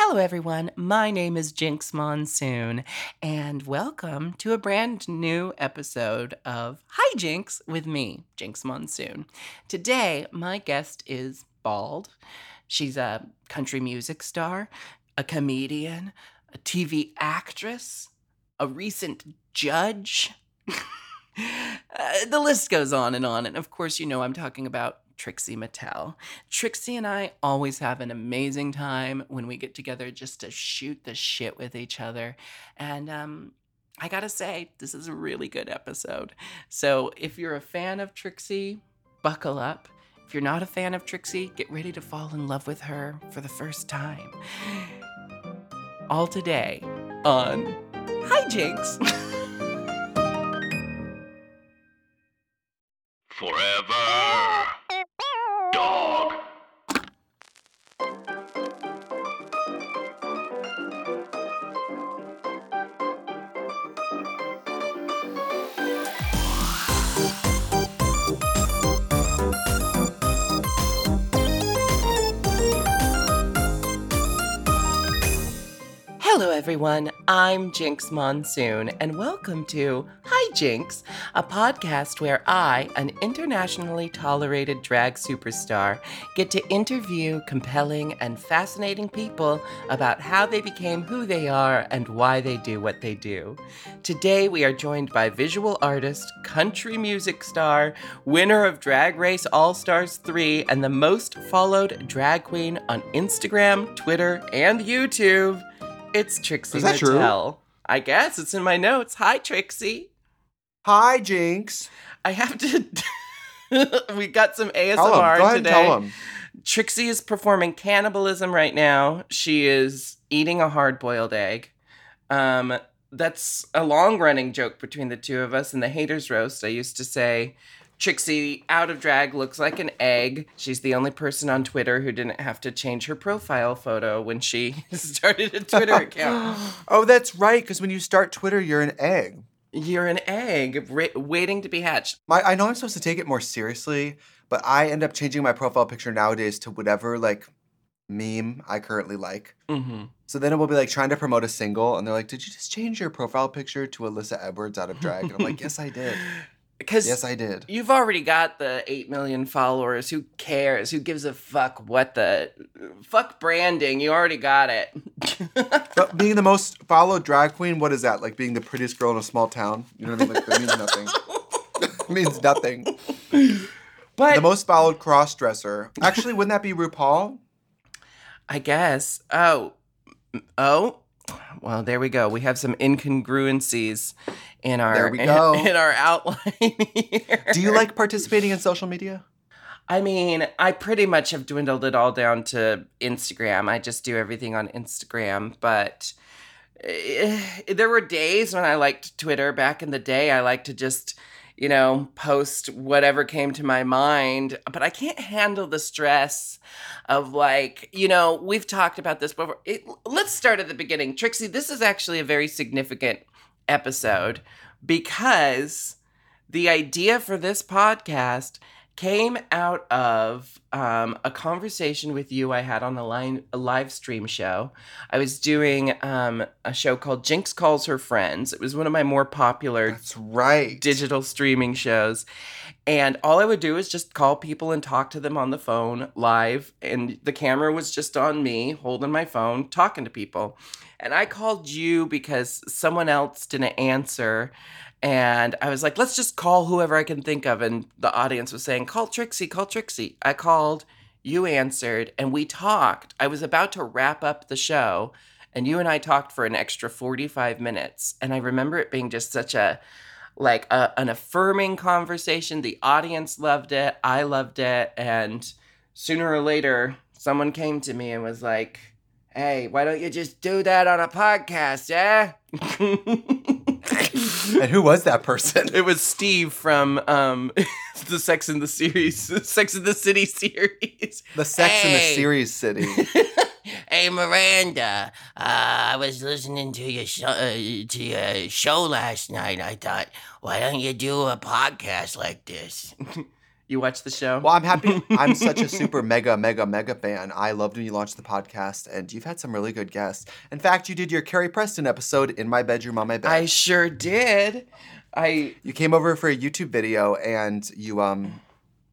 Hello, everyone. My name is Jinx Monsoon, and welcome to a brand new episode of Hi Jinx with me, Jinx Monsoon. Today, my guest is Bald. She's a country music star, a comedian, a TV actress, a recent judge. Uh, the list goes on and on. And of course, you know I'm talking about Trixie Mattel. Trixie and I always have an amazing time when we get together just to shoot the shit with each other. And um, I gotta say, this is a really good episode. So if you're a fan of Trixie, buckle up. If you're not a fan of Trixie, get ready to fall in love with her for the first time. All today on Hi Jinx. Forever. Hello, everyone. I'm Jinx Monsoon, and welcome to Hi Jinx, a podcast where I, an internationally tolerated drag superstar, get to interview compelling and fascinating people about how they became who they are and why they do what they do. Today, we are joined by visual artist, country music star, winner of Drag Race All Stars 3, and the most followed drag queen on Instagram, Twitter, and YouTube. It's Trixie Is that true? I guess it's in my notes. Hi, Trixie. Hi, Jinx. I have to. we got some ASMR Tell him. Go ahead and today. tell him. Trixie is performing cannibalism right now. She is eating a hard boiled egg. Um, that's a long running joke between the two of us. In the haters roast, I used to say, Trixie out of drag looks like an egg. She's the only person on Twitter who didn't have to change her profile photo when she started a Twitter account. Oh, that's right. Because when you start Twitter, you're an egg. You're an egg ra- waiting to be hatched. My, I know I'm supposed to take it more seriously, but I end up changing my profile picture nowadays to whatever like meme I currently like. Mm-hmm. So then it will be like trying to promote a single, and they're like, "Did you just change your profile picture to Alyssa Edwards out of drag?" And I'm like, "Yes, I did. Because Yes, I did." You've already got the 8 million followers. Who cares? Who gives a fuck what the fuck branding? You already got it. But being the most followed drag queen, what is that? Like being the prettiest girl in a small town? You know what I mean? Like that means nothing. it means nothing. but The most followed cross dresser. Actually, wouldn't that be RuPaul? I guess. Oh. Oh. Well, there we go. We have some incongruencies in our There we go. in, our outline here. Do you like participating in social media? I mean, I pretty much have dwindled it all down to Instagram. I just do everything on Instagram, but eh, there were days when I liked Twitter back in the day. I like to just, you know, post whatever came to my mind, but I can't handle the stress of like, you know, we've talked about this before. It, let's start at the beginning. Trixie, this is actually a very significant episode because the idea for this podcast came out of um, a conversation with you I had on a, line, a live stream show. I was doing um, a show called Jinx Calls Her Friends. It was one of my more popular That's right. digital streaming shows. And all I would do is just call people and talk to them on the phone live. And the camera was just on me holding my phone, talking to people. And I called you because someone else didn't answer. And I was like, let's just call whoever I can think of. And the audience was saying, call Trixie, call Trixie. I called, you answered, and we talked. I was about to wrap up the show, and you and I talked for an extra 45 minutes. And I remember it being just such a, like a, an affirming conversation. The audience loved it. I loved it. And sooner or later, someone came to me and was like, hey, why don't you just do that on a podcast, eh? And who was that person? it was Steve from um, the Sex in the series, Sex in the City series. The Sex in the Hey. Series City. hey Miranda, uh, I was listening to your show, uh, to your show last night. I thought, why don't you do a podcast like this? You watch the show? Well, I'm happy. I'm such a super mega mega mega fan. I loved when you launched the podcast, and you've had some really good guests. In fact, you did your Carrie Preston episode in my bedroom on my bed. I sure did. I you came over for a YouTube video, and you um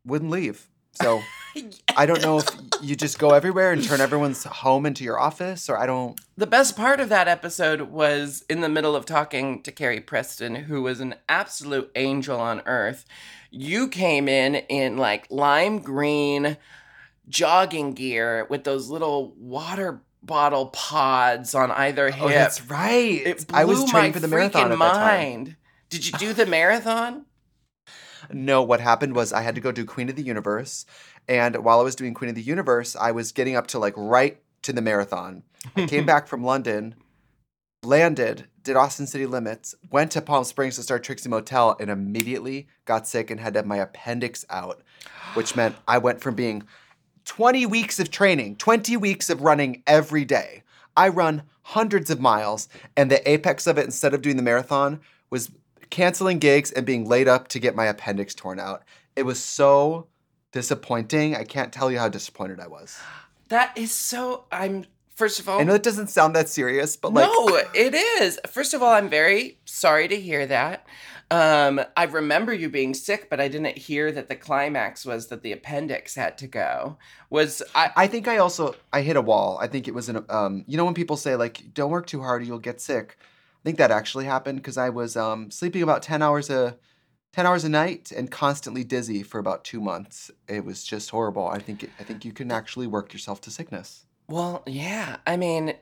wouldn't leave. So I don't know if you just go everywhere and turn everyone's home into your office, or I don't. The best part of that episode was in the middle of talking to Carrie Preston, who was an absolute angel on earth. You came in in like lime green jogging gear with those little water bottle pods on either oh, hip. Oh, that's right. It blew I was training for the marathon at that time. mind. Did you do the marathon? No, what happened was I had to go do Queen of the Universe. And while I was doing Queen of the Universe, I was getting up to like right to the marathon. I came back from London, landed, did Austin City Limits, went to Palm Springs to start Trixie Motel, and immediately got sick and had to have my appendix out, which meant I went from being 20 weeks of training, 20 weeks of running every day. I run hundreds of miles, and the apex of it, instead of doing the marathon, was canceling gigs and being laid up to get my appendix torn out. It was so disappointing. I can't tell you how disappointed I was. That is so. I'm. First of all, I know it doesn't sound that serious, but like, no, it is. First of all, I'm very sorry to hear that. Um, I remember you being sick, but I didn't hear that the climax was that the appendix had to go. Was I? I think I also I hit a wall. I think it was an um, you know when people say like don't work too hard or you'll get sick. I think that actually happened because I was um, sleeping about ten hours a ten hours a night and constantly dizzy for about two months. It was just horrible. I think it, I think you can actually work yourself to sickness. Well, yeah. I mean,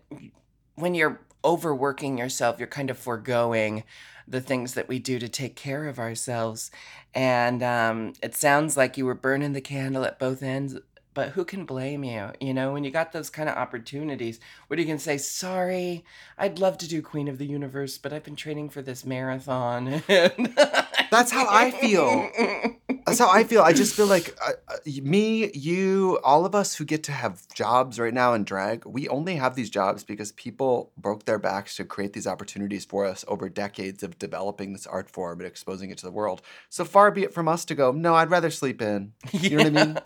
when you're overworking yourself, you're kind of foregoing the things that we do to take care of ourselves. And um, it sounds like you were burning the candle at both ends. But who can blame you? You know, when you got those kind of opportunities, what are you going to say? Sorry, I'd love to do Queen of the Universe, but I've been training for this marathon. That's how I feel. That's how I feel. I just feel like uh, uh, me, you, all of us who get to have jobs right now in drag, we only have these jobs because people broke their backs to create these opportunities for us over decades of developing this art form and exposing it to the world. So far be it from us to go, no, I'd rather sleep in. You know what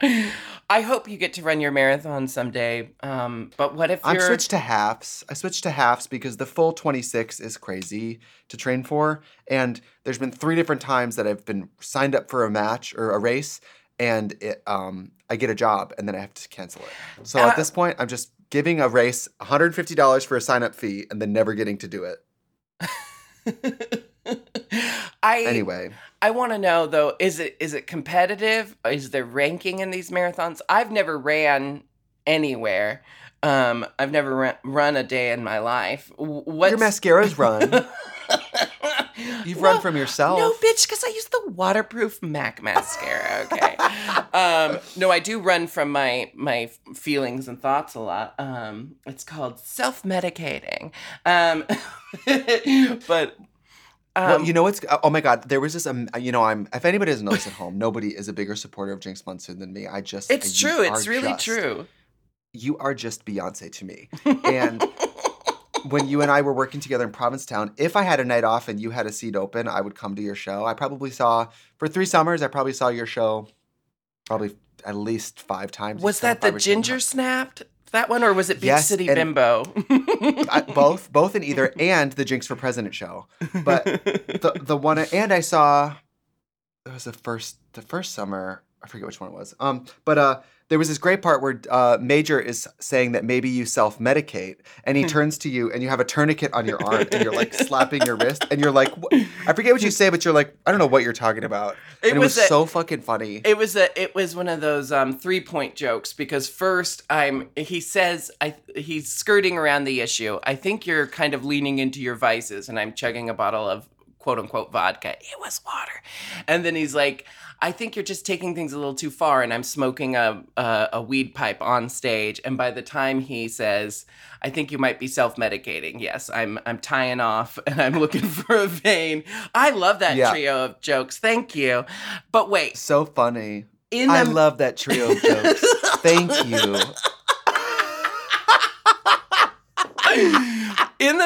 I mean? I hope you get to run your marathon someday. Um, but what if I'm you're switched to halves. I switched to halves because the full 26 is crazy to train for. And there's been three different times that I've been signed up for a match or a race, and it, um, I get a job and then I have to cancel it. So Uh, at this point, I'm just giving a race $150 for a sign up fee and then never getting to do it. I Anyway, I want to know though is it is it competitive? Is there ranking in these marathons? I've never ran anywhere. Um, I've never run, run a day in my life. What your mascara's run. You've run from yourself. No, bitch, because I use the waterproof MAC mascara. Okay. um, no, I do run from my my feelings and thoughts a lot. Um, it's called self medicating. Um, but um, well, you know what's oh my god, there was this um, you know I'm if anybody doesn't know this at home, nobody is a bigger supporter of Jinx Monsoon than me. I just it's true. It's really just- true. You are just Beyonce to me. And when you and I were working together in Provincetown, if I had a night off and you had a seat open, I would come to your show. I probably saw for three summers, I probably saw your show probably at least five times. Was that the five or seven ginger snapped? That one, or was it Big Yes, City Bimbo? I- both, both in either, and the Jinx for President show. But the the one and I saw it was the first the first summer I forget which one it was. Um, but uh, there was this great part where uh, Major is saying that maybe you self medicate, and he turns to you and you have a tourniquet on your arm and you're like slapping your wrist and you're like, "Wh- I forget what you say, but you're like, I don't know what you're talking about. It and it was, was a- so fucking funny. It was a it was one of those um, three point jokes because first I'm he says I he's skirting around the issue. I think you're kind of leaning into your vices, and I'm chugging a bottle of quote unquote vodka. It was water, and then he's like. I think you're just taking things a little too far, and I'm smoking a, a a weed pipe on stage. And by the time he says, "I think you might be self-medicating," yes, I'm I'm tying off and I'm looking for a vein. I love that Yeah. trio of jokes. Thank you. But wait, so funny. in I the love that trio of jokes. Thank you.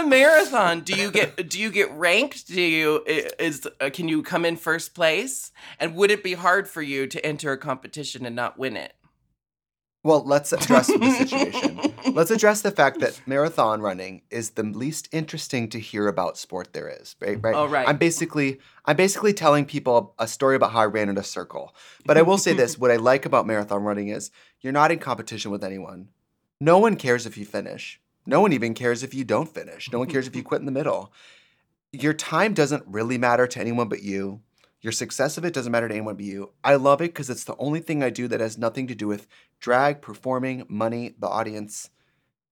the marathon, do you get do you get ranked? Do you is uh, can you come in first place? And would it be hard for you to enter a competition and not win it? Well, let's address the situation. Let's address the fact that marathon running is the least interesting to hear about sport there is. Right? Right. Oh, right. I'm basically I'm basically telling people a story about how I ran in a circle. But I will say this: what I like about marathon running is you're not in competition with anyone. No one cares if you finish. No one even cares if you don't finish. No one cares if you quit in the middle. Your time doesn't really matter to anyone but you. Your success of it doesn't matter to anyone but you. I love it because it's the only thing I do that has nothing to do with drag, performing, money, the audience.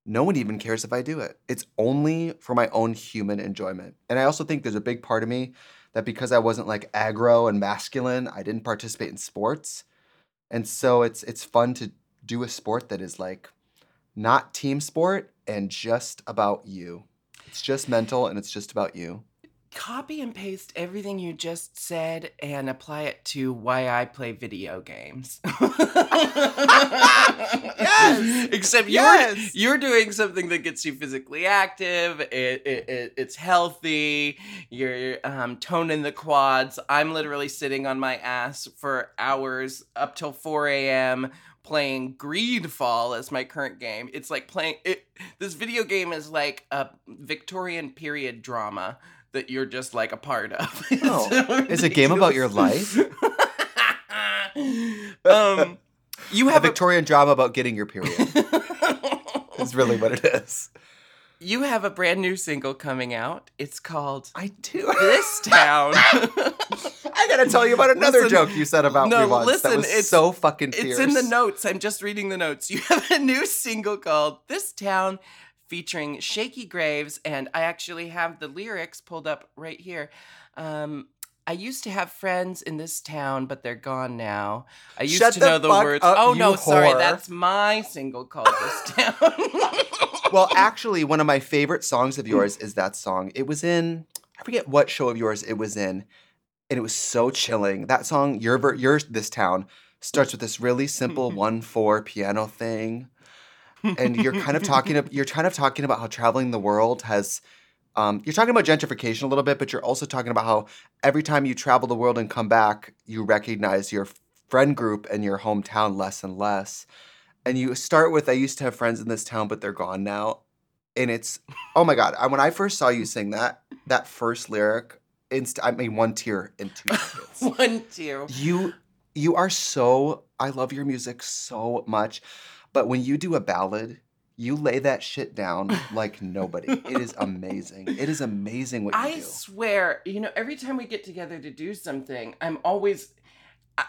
No one even cares if I do it. It's only for my own human enjoyment. And I also think there's a big part of me that because I wasn't like aggro and masculine, I didn't participate in sports. And so it's it's fun to do a sport that is like not team sport and just about you. It's just mental and it's just about you. Copy and paste everything you just said and apply it to why I play video games. Yes! Except Yes! you're you're doing something that gets you physically active. It, it, it it's healthy. You're um, toning the quads. I'm literally sitting on my ass for hours up till 4 a.m. playing Greedfall as my current game. It's like playing it. This video game is like a Victorian period drama that you're just like a part of. It's Oh, so it's a game about your life. um, you have a Victorian drama about getting your period. is really what it is. you have a brand new single coming out. It's called I do. This Town. I gotta tell you about another Listen- joke you said about no, me once. listen, that was it's- so fucking Fierce. It's in the notes. I'm just reading the notes. You have a new single called This Town featuring Shakey Graves, and I actually have the lyrics pulled up right here. Um, I used to have friends in this town, but they're gone now. I used Shut to know the words. up, oh no, sorry, that's my single called This Town. well, actually, one of my favorite songs of yours is that song. It was in I forget what show of yours it was in, and it was so chilling. That song, your ver- your this town, starts with this really simple one four piano thing, and you're kind of talking you're kind of talking about how traveling the world has. Um, you're talking about gentrification a little bit, but you're also talking about how every time you travel the world and come back, you recognize your friend group and your hometown less and less. And you start with, I used to have friends in this town, but they're gone now. And it's, oh my God. I, when I first saw you sing that, that first lyric, inst- I mean, one tear in two seconds. One, two. you, you are so, I love your music so much. But when you do a ballad, you lay that shit down like nobody. It is amazing. It is amazing what you I do. swear, you know, every time we get together to do something, I'm always.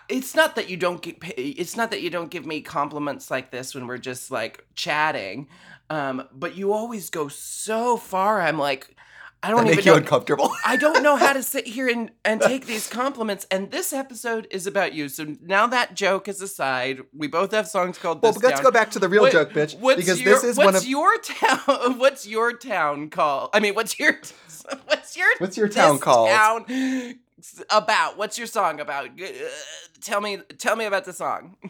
It's not that you don't get. pay- It's not that you don't give me compliments like this when we're just like chatting, um, but you always go so far. I'm like, I don't make even you know. uncomfortable. I don't know how to sit here and, and take these compliments. And this episode is about you. So now that joke is aside, we both have songs called well, but let's go back to the real What- joke, bitch. What's because your, this is what's one of your town? What's your town called? I mean, what's your what's your What's your town called? Town about? What's your song about? Uh, tell me, tell me about the song.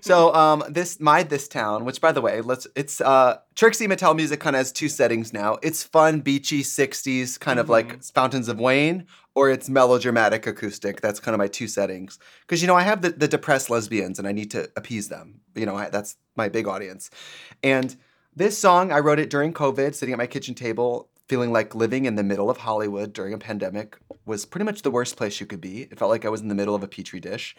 So um this my this town, which by the way, let's it's uh Trixie Mattel music kind of has two settings now. It's fun, beachy 60s, kind of like Fountains of Wayne, or it's melodramatic acoustic. That's kind of my two settings. Because you know, I have the, the depressed lesbians and I need to appease them. You know, I, that's my big audience. And this song, I wrote it during COVID, sitting at my kitchen table, feeling like living in the middle of Hollywood during a pandemic was pretty much the worst place you could be. It felt like I was in the middle of a petri dish.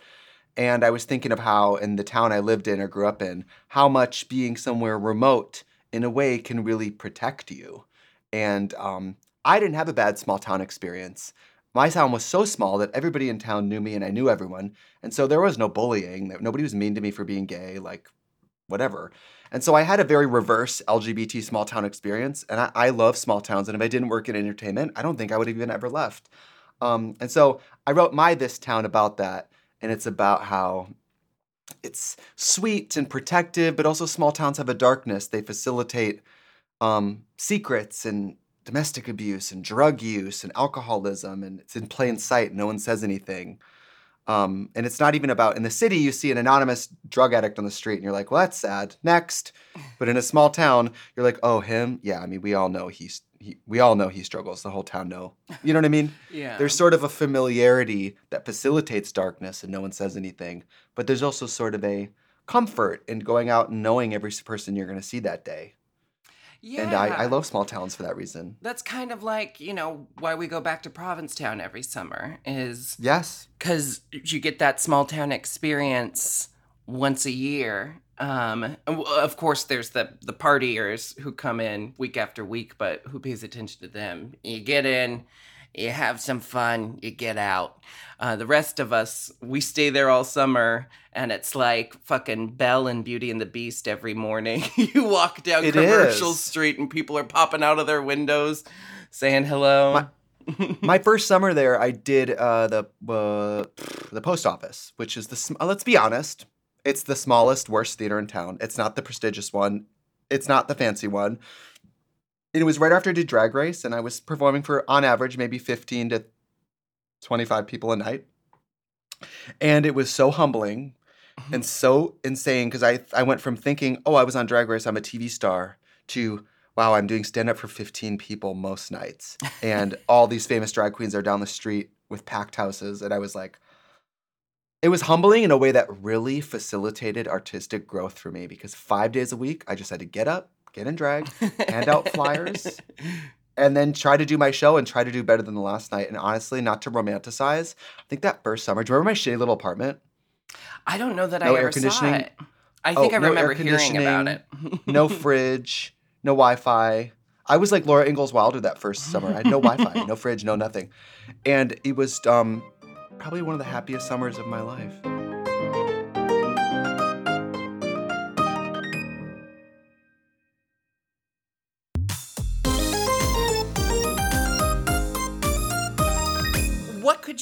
And I was thinking of how, in the town I lived in or grew up in, how much being somewhere remote in a way can really protect you. And um, I didn't have a bad small town experience. My town was so small that everybody in town knew me and I knew everyone. And so there was no bullying. Nobody was mean to me for being gay, like whatever. And so I had a very reverse LGBT small town experience. And I, I love small towns. And if I didn't work in entertainment, I don't think I would have even ever left. Um, and so I wrote My This Town about that. And it's about how it's sweet and protective, but also small towns have a darkness. They facilitate um, secrets and domestic abuse and drug use and alcoholism, and it's in plain sight. No one says anything. Um, and it's not even about in the city, you see an anonymous drug addict on the street, and you're like, well, that's sad. Next. But in a small town, you're like, oh, him? Yeah, I mean, we all know he's he, we all know he struggles. The whole town know. You know what I mean? Yeah. There's sort of a familiarity that facilitates darkness and no one says anything. But there's also sort of a comfort in going out and knowing every person you're going to see that day. Yeah. And I, I love small towns for that reason. That's kind of like, you know, why we go back to Provincetown every summer is Yes. because you get that small town experience once a year. Um, of course, there's the the partiers who come in week after week, but who pays attention to them? You get in, you have some fun, you get out. Uh, the rest of us, we stay there all summer, and it's like fucking Belle and Beauty and the Beast every morning. you walk down It Commercial is. Street, and people are popping out of their windows, saying hello. My first summer there, I did uh, the uh, the post office, which is the sm- uh, let's be honest, it's the smallest, worst theater in town. It's not the prestigious one. It's not the fancy one. It was right after I did Drag Race, and I was performing for, on average, maybe fifteen to twenty-five people a night. And it was so humbling mm-hmm. and so insane because I I went from thinking, oh, I was on Drag Race, I'm a TV star, to wow, I'm doing stand up for 15 people most nights. And all these famous drag queens are down the street with packed houses. And I was like, it was humbling in a way that really facilitated artistic growth for me because five days a week, I just had to get up, get in drag, hand out flyers, and then try to do my show and try to do better than the last night. And honestly, not to romanticize, I think that first summer, do you remember my shitty little apartment? I don't know that No I air ever saw it. I Oh, think I no remember hearing about it. no fridge, no Wi-Fi. I was like Laura Ingalls Wilder that first summer. I had no Wi-Fi, no fridge, no nothing, and it was um, probably one of the happiest summers of my life.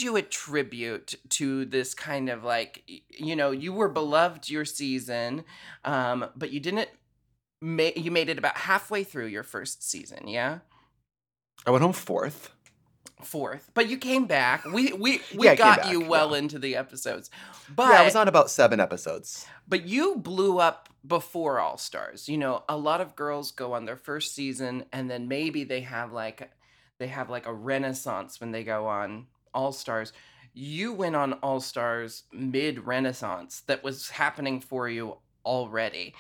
You attribute to this kind of like you know you were beloved your season um but you didn't ma- you made it about halfway through your first season yeah I went home fourth. fourth but you came back we we we Yeah, got back, you well yeah. into the episodes but yeah, I was on about seven episodes. But you blew up before All Stars. You know, a lot of girls go on their first season and then maybe they have like they have like a renaissance when they go on All Stars. You went on All Stars mid renaissance that was happening for you already.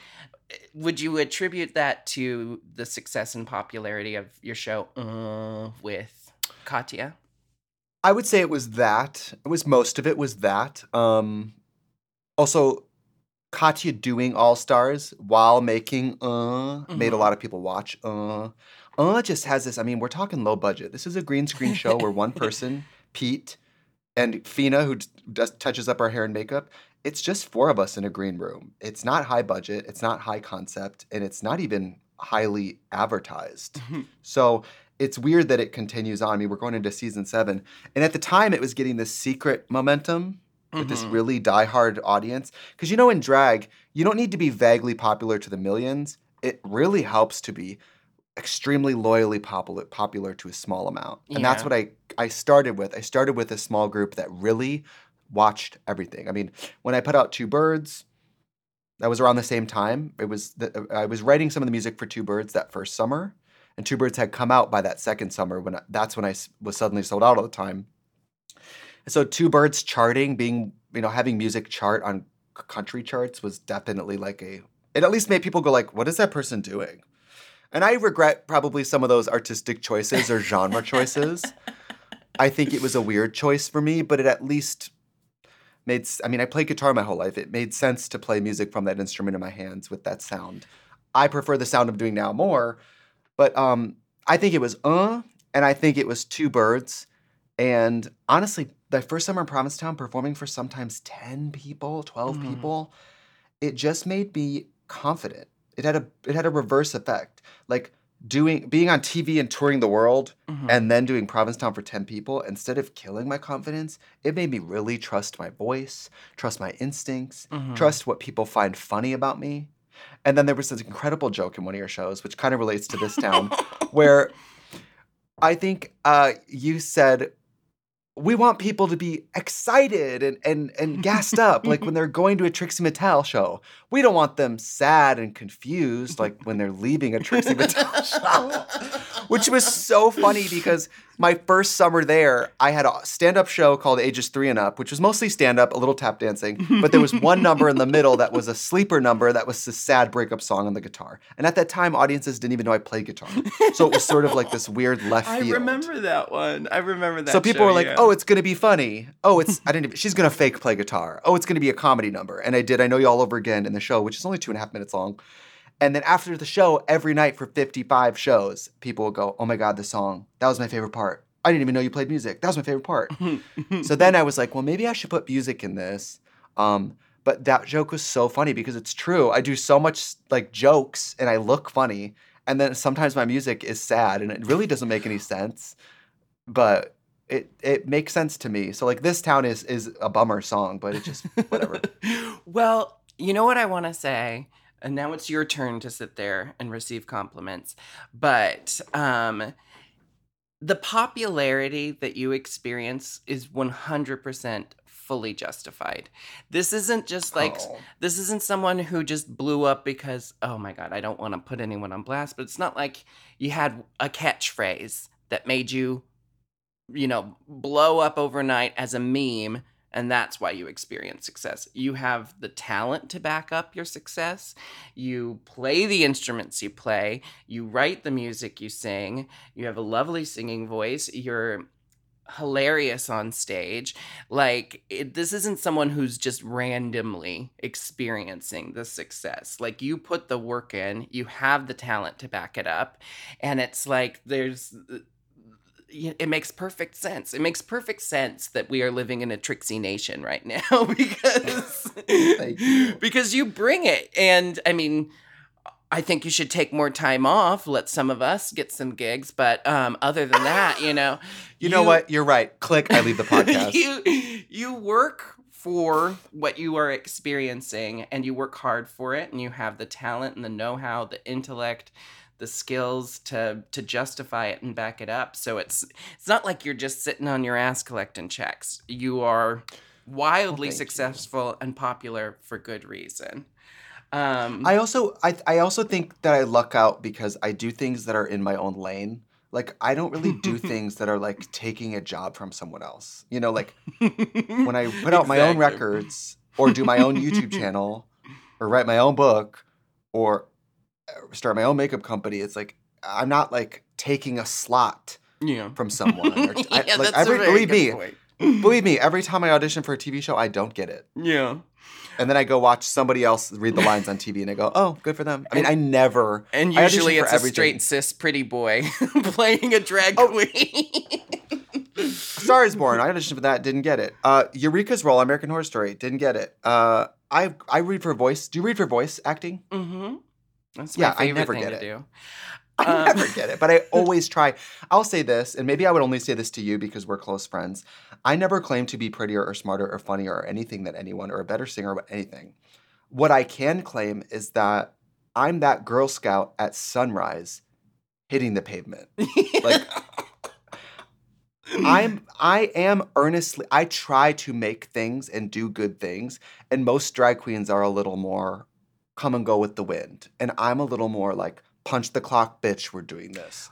Would you attribute that to the success and popularity of your show uh, with Katya? I would say it was that. It was most of it was that. Um, also, Katya doing All Stars while making uh made a Mhm. lot of people watch. Uh, uh just has this. I mean, we're talking low budget. This is a green screen show where one person, Pete, and Fina, who does touches up our hair and makeup. It's just four of us in a green room. It's not high budget. It's not high concept, and it's not even highly advertised. So it's weird that it continues on. I mean, we're going into season seven. And at the time, it was getting this secret momentum with this Mhm. really diehard audience. Because you know, in drag, you don't need to be vaguely popular to the millions. It really helps to be extremely loyally popular, popular to a small amount. And that's what I, I started with. I started with a small group that really watched everything. I mean, when I put out Two Birds, that was around the same time. It was the, I was writing some of the music for Two Birds that first summer, and Two Birds had come out by that second summer. When I, that's when I was suddenly sold out all the time. And so Two Birds charting, being you know having music chart on country charts was definitely like a. It at least made people go like, "What is that person doing?" And I regret probably some of those artistic choices or genre choices. I think it was a weird choice for me, but it at least made. I mean, I played guitar my whole life. It made sense to play music from that instrument in my hands with that sound. I prefer the sound I'm doing now more, but um, I think it was uh, and I think it was two birds. And honestly, the first summer in Provincetown, performing for sometimes ten people, 12 Mhm. people, it just made me confident. It had a it had a reverse effect, like doing being on TV and touring the world Mhm. and then doing Provincetown for 10 people, instead of killing my confidence, it made me really trust my voice, trust my instincts, Mhm. trust what people find funny about me. And then there was this incredible joke in one of your shows, which kind of relates to this town, where I think uh, you said we want people to be excited and and and gassed up like when they're going to a Trixie Mattel show. We don't want them sad and confused like when they're leaving a Trixie Mattel show. Which was so funny because my first summer there, I had a stand-up show called Ages 3 and Up, which was mostly stand-up, a little tap dancing, but there was one number in the middle that was a sleeper number that was a sad breakup song on the guitar. And at that time, audiences didn't even know I played guitar. So it was sort of like this weird left field. I remember that one. I remember that. So people show, were like, yeah. "Oh, it's gonna be funny. Oh, it's I didn't. Even, she's gonna fake play guitar. Oh, it's gonna be a comedy number." And I did. I know you all over again in the show, which is only two and a half minutes long. And then after the show, every night for fifty-five shows, people will go, "Oh my god, the song that was my favorite part. I didn't even know you played music. That was my favorite part." so then I was like, "Well, maybe I should put music in this." Um, but that joke was so funny because it's true. I do so much like jokes and I look funny, and then sometimes my music is sad and it really doesn't make any sense. But it it makes sense to me. So like this town is is a bummer song, but it just whatever. well, you know what I want to say, and now it's your turn to sit there and receive compliments. But um, the popularity that you experience is 100% fully justified. This isn't just like Oh. this isn't someone who just blew up because oh my god, I don't want to put anyone on blast, but it's not like you had a catchphrase that made you you know, blow up overnight as a meme and that's why you experience success. You have the talent to back up your success. You play the instruments you play. You write the music you sing. You have a lovely singing voice. You're hilarious on stage. Like, it, this isn't someone who's just randomly experiencing the success. Like, you put the work in, you have the talent to back it up. And it's like, there's it makes perfect sense. It makes perfect sense that we are living in a Trixie nation right now because you. because you bring it. And I mean, I think you should take more time off. Let some of us get some gigs, but um, other than that, you know, You know what? You're right. Click. I leave the podcast. you you work for what you are experiencing, and you work hard for it, and you have the talent and the know-how, the intellect the skills to to justify it and back it up. So it's it's not like you're just sitting on your ass collecting checks. You are wildly you. successful and popular for good reason. Um, I also I I also think that I luck out because I do things that are in my own lane. Like I don't really do things that are like taking a job from someone else. You know, like when I put out my own records or do my own YouTube channel or write my own book or start my own makeup company, it's like I'm not like taking a slot yeah. from someone. Or, I, yeah, like that's every, a very believe good me, point. believe me, every time I audition for a TV show, I don't get it. Yeah. And then I go watch somebody else read the lines on TV and I go, oh, good for them. I mean, I never. And I usually it's a everything. straight cis pretty boy playing a drag Oh. queen. Star is Born. I auditioned for that, didn't get it. Uh, Eureka's role, American Horror Story, didn't get it. Uh, I I read for voice. Do you read for voice acting? mm-hmm. That's Yeah, I never get it. I Um, never get it, but I always try. I'll say this, and maybe I would only say this to you because we're close friends. I never claim to be prettier or smarter or funnier or anything than anyone or a better singer or anything. What I can claim is that I'm that Girl Scout at sunrise hitting the pavement. Like I'm I am earnestly I try to make things and do good things and most drag queens are a little more come and go with the wind and I'm a little more like punch the clock bitch we're doing this.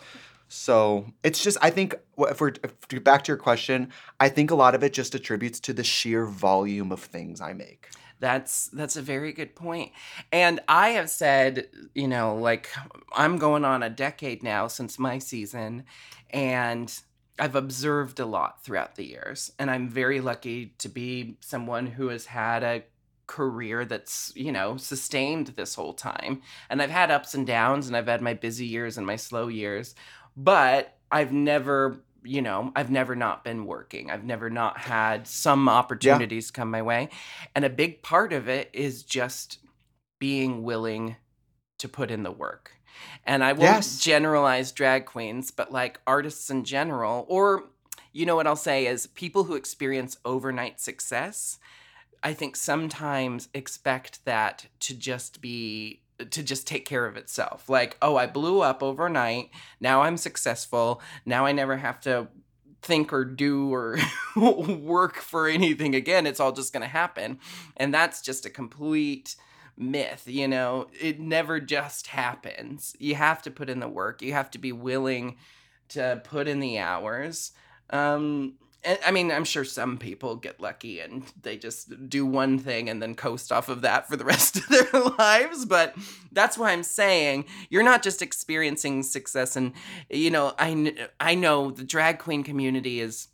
So, it's just I think if we're if, back to your question, I think a lot of it just attributes to the sheer volume of things I make. That's that's a very good point. And I have said, you know, like I'm going on a decade now since my season and I've observed a lot throughout the years and I'm very lucky to be someone who has had a career that's, you know, sustained this whole time. And I've had ups and downs and I've had my busy years and my slow years, but I've never you know, I've never not been working. I've never not had some opportunities come my way. And a big part of it is just being willing to put in the work. And I won't Yes. generalize drag queens, but like artists in general, or you know what I'll say is people who experience overnight success, I think sometimes expect that to just be to just take care of itself. Like, oh, I blew up overnight. Now I'm successful. Now I never have to think or do or work for anything again. It's all just going to happen. And that's just a complete myth, you know. It never just happens. You have to put in the work. You have to be willing to put in the hours. Um I mean, I'm sure some people get lucky and they just do one thing and then coast off of that for the rest of their lives. But that's why I'm saying you're not just experiencing success. And, you know, I, I know the drag queen community is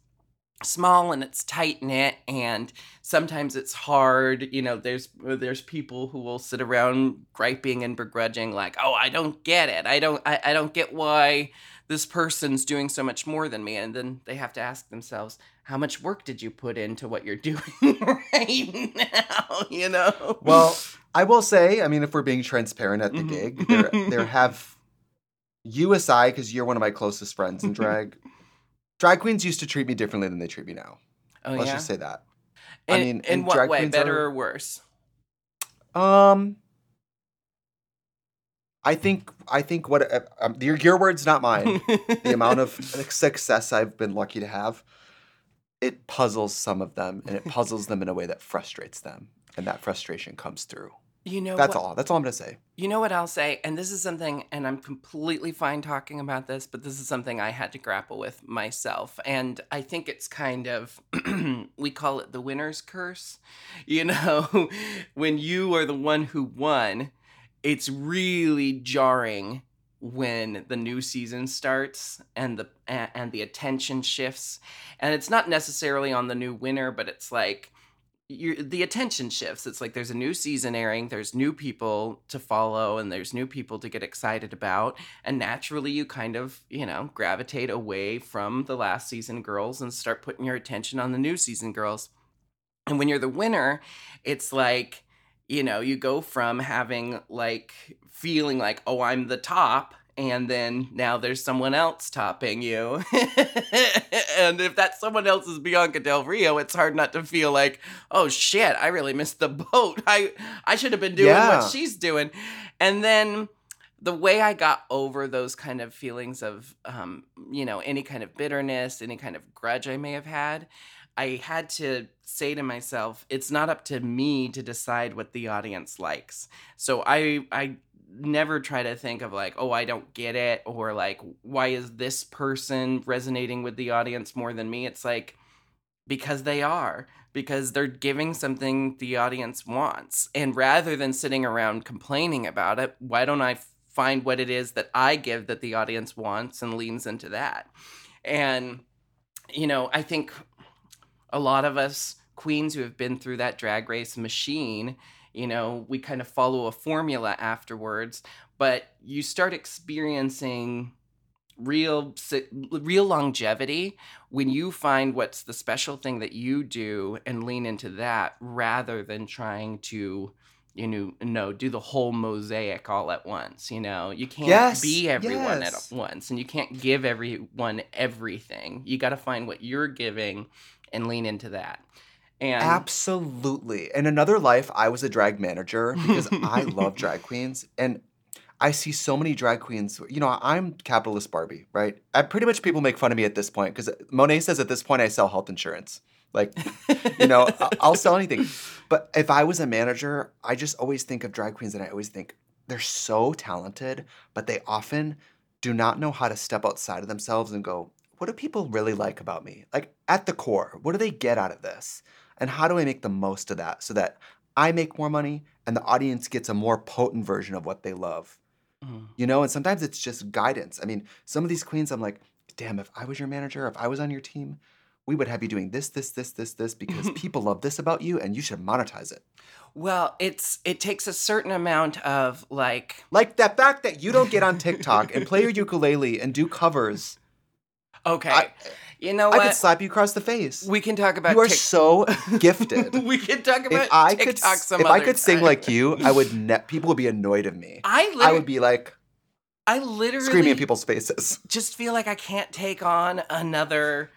small and it's tight knit and sometimes it's hard you know there's there's people who will sit around griping and begrudging like oh i don't get it i don't i, I don't get why this person's doing so much more than me and then they have to ask themselves how much work did you put into what you're doing right now you know Well, I will say, I mean, if we're being transparent at the Mhm. gig, there, there have you aside because you're one of my closest friends in drag. drag queens used to treat me differently than they treat me now. oh Let's yeah just say that. in, I mean, in what way better are- or worse Um, I think I think what uh, um, your your words, not mine. the amount of success I've been lucky to have, it puzzles some of them, and it puzzles them in a way that frustrates them, and that frustration comes through. you know That's what? all. That's all I'm gonna say. You know what I'll say? And this is something, and I'm completely fine talking about this, but this is something I had to grapple with myself. And I think it's kind of, we call it the winner's curse. You know, when you are the one who won, it's really jarring when the new season starts and the and the attention shifts and it's not necessarily on the new winner but it's like you the attention shifts. It's like there's a new season airing, there's new people to follow, and there's new people to get excited about. And naturally, you kind of, you know, gravitate away from the last season girls and start putting your attention on the new season girls. And when you're the winner, it's like, you know, you go from having like feeling like, oh, I'm the top. And then now there's someone else topping you. and if that someone else is Bianca Del Rio, it's hard not to feel like, oh shit, I really missed the boat. I I should have been doing Yeah. what she's doing. And then the way I got over those kind of feelings of, um, you know, any kind of bitterness, any kind of grudge I may have had, I had to say to myself, it's not up to me to decide what the audience likes. So I I never try to think of like, oh, I don't get it, or like, why is this person resonating with the audience more than me? It's like because they are because they're giving something the audience wants and rather than sitting around complaining about it why don't i find what it is that i give that the audience wants and leans into that and you know i think a lot of us queens who have been through that drag race machine you know we kind of follow a formula afterwards but you start experiencing real real longevity when you find what's the special thing that you do and lean into that rather than trying to you know no do the whole mosaic all at once you know you can't Yes, be everyone yes. at once and you can't give everyone everything you got to find what you're giving and lean into that and Absolutely. In another life, I was a drag manager because I love drag queens. And I see so many drag queens. You know, I'm capitalist Barbie, right? I, pretty much people make fun of me at this point because Monet says at this point I sell health insurance. Like, you know, I'll sell anything. But if I was a manager, I just always think of drag queens and I always think they're so talented, but they often do not know how to step outside of themselves and go, what do people really like about me? Like, at the core, what do they get out of this? And how do I make the most of that so that I make more money and the audience gets a more potent version of what they love? Mm. You know, and sometimes it's just guidance. I mean, some of these queens, I'm like, damn, if I was your manager, if I was on your team, we would have you doing this, this, this, this, this, because people love this about you and you should monetize it. well it's it takes a certain amount of like Like that fact that you don't get on TikTok and play your ukulele and do covers. Okay I, you know I what could slap you across the face. we can talk about You are Tik- so gifted. we can talk about if I could, some if I could sing time. like you, I would. Ne- people would be annoyed of me. I I would be like I literally screaming in people's faces. just feel like I can't take on another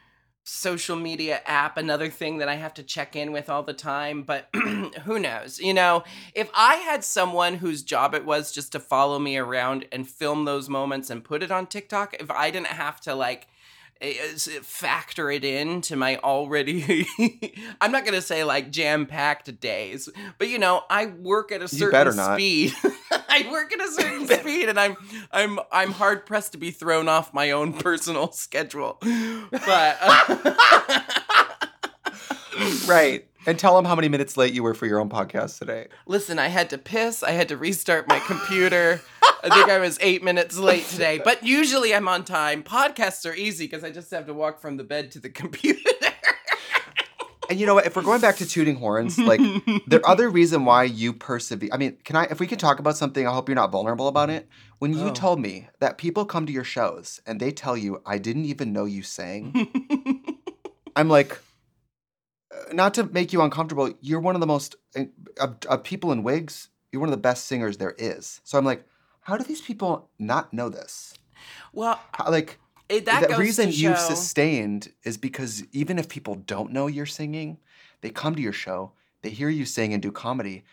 social media app, another thing that I have to check in with all the time. But who knows? You know, if I had someone whose job it was just to follow me around and film those moments and put it on TikTok, if I didn't have to like factor it in to my already I'm not gonna say like jam-packed days, but you know, I work at a certain better not. speed. I work at a certain speed and I'm I'm I'm hard pressed to be thrown off my own personal schedule. But uh, Right. And tell them how many minutes late you were for your own podcast today. listen, I had to piss, I had to restart my computer. I think I was eight minutes late today, but usually I'm on time. Podcasts are easy because I just have to walk from the bed to the computer. And you know what? If we're going back to tooting horns, like the other reason why you persevere. I mean, can I? If we could talk about something, I hope you're not vulnerable about it. When you Oh. told me that people come to your shows and they tell you, "I didn't even know you sang," I'm like, not to make you uncomfortable. You're one of the most uh, of people in wigs. You're one of the best singers there is. So I'm like, how do these people not know this? well, How, like it, that the reason show- sustained is because even if people don't know you're singing, they come to your show, they hear you sing and do comedy,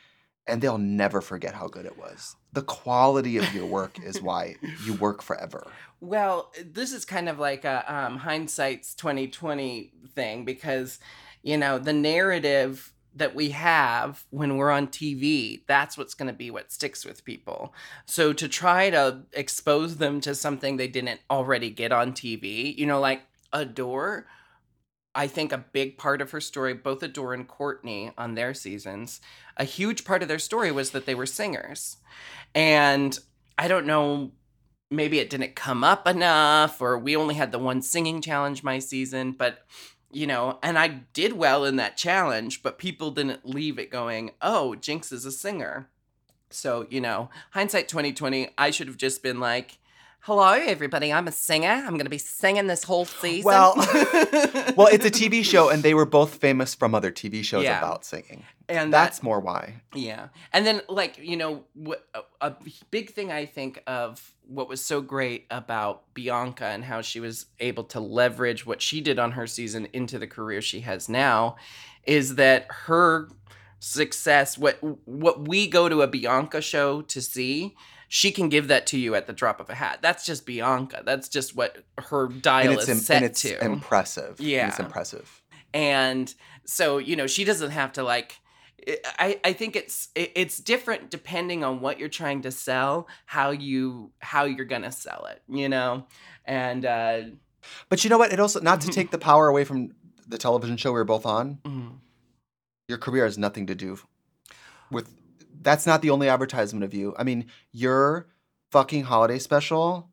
and they'll never forget how good it was. The quality of your work is why you work forever. Well, this is kind of like a um, hindsight's twenty twenty thing because, you know, the narrative that we have when we're on TV, that's what's going to be what sticks with people. So to try to expose them to something they didn't already get on TV, you know, like Adore. I think a big part of her story, both Adore and Courtney on their seasons, a huge part of their story was that they were singers. And I don't know maybe it didn't come up enough or we only had the one singing challenge my season but you know and i did well in that challenge but people didn't leave it going oh Jinkx is a singer. So you know hindsight 2020 i should have just been like hello everybody i'm a singer i'm going to be singing this whole season Well- Well, it's a TV show, and they were both famous from other TV shows Yeah. about singing. and that- That's more why. Yeah. And then, like, you know, a, a big thing I think of what was so great about Bianca and how she was able to leverage what she did on her season into the career she has now is that her success, what what we go to a Bianca show to see, she can give that to you at the drop of a hat. That's just Bianca. That's just what her dial And it's, is im- set and it's to impressive. And It's Yeah. impressive. and so you know she doesn't have to like I, I think it's it's different depending on what you're trying to sell how you how you're gonna sell it you know and uh But you know what? It also, not to take the power away from the television show we were both on, mm, your career has nothing to do with that's not the only advertisement of you. I mean, your fucking holiday special.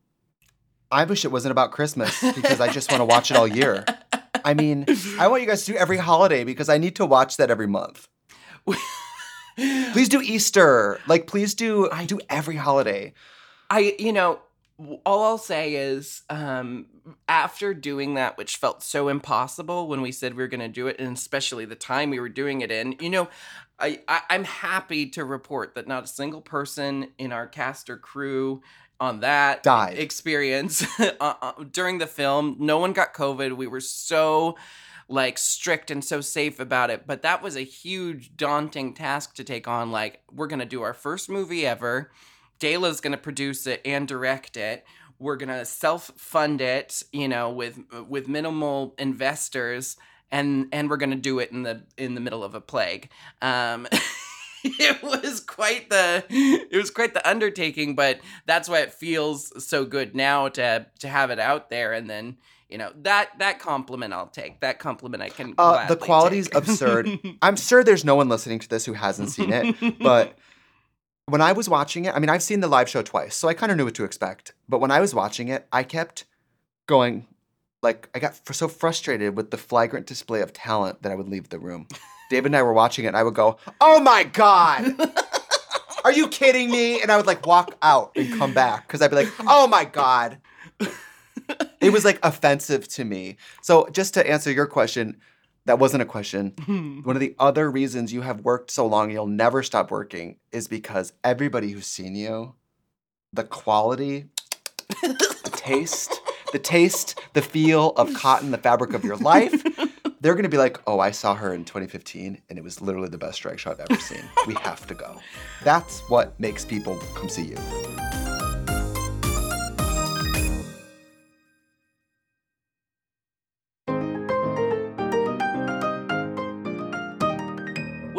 I wish it wasn't about Christmas because I just want to watch it all year. I mean, I want you guys to do every holiday because I need to watch that every month. Please do Easter. Like, please do I- do every holiday. I, you know, all I'll say is, um, after doing that, which felt so impossible when we said we were going to do it, and especially the time we were doing it in, you know, I, I, I'm happy to report that not a single person in our cast or crew on that Died. experience uh, uh, during the film, no one got COVID. We were so like strict and so safe about it. But that was a huge, daunting task to take on. Like, we're going to do our first movie ever. DeLa's going to produce it and direct it. We're going to self-fund it, you know, with with minimal investors and and we're going to do it in the in the middle of a plague. Um it was quite the it was quite the undertaking, but that's why it feels so good now to to have it out there and then you know that that compliment I'll take. That compliment I can. Uh, the quality's take. absurd. I'm sure there's no one listening to this who hasn't seen it, but when I was watching it, I mean, I've seen the live show twice, so I kind of knew what to expect. But when I was watching it, I kept going, like, I got so frustrated with the flagrant display of talent that I would leave the room. David and I were watching it, and I would go, "Oh my god." Are you kidding me? And I would like walk out and come back because I'd be like, oh my God. It was like offensive to me. So, just to answer your question, that wasn't a question. Hmm. One of the other reasons you have worked so long, you'll never stop working, is because everybody who's seen you, the quality, the taste, the taste, the feel of cotton, the fabric of your life. They're going to be like, oh, I saw her in 2015 and it was literally the best drag show I've ever seen. We have to go. That's what makes people come see you.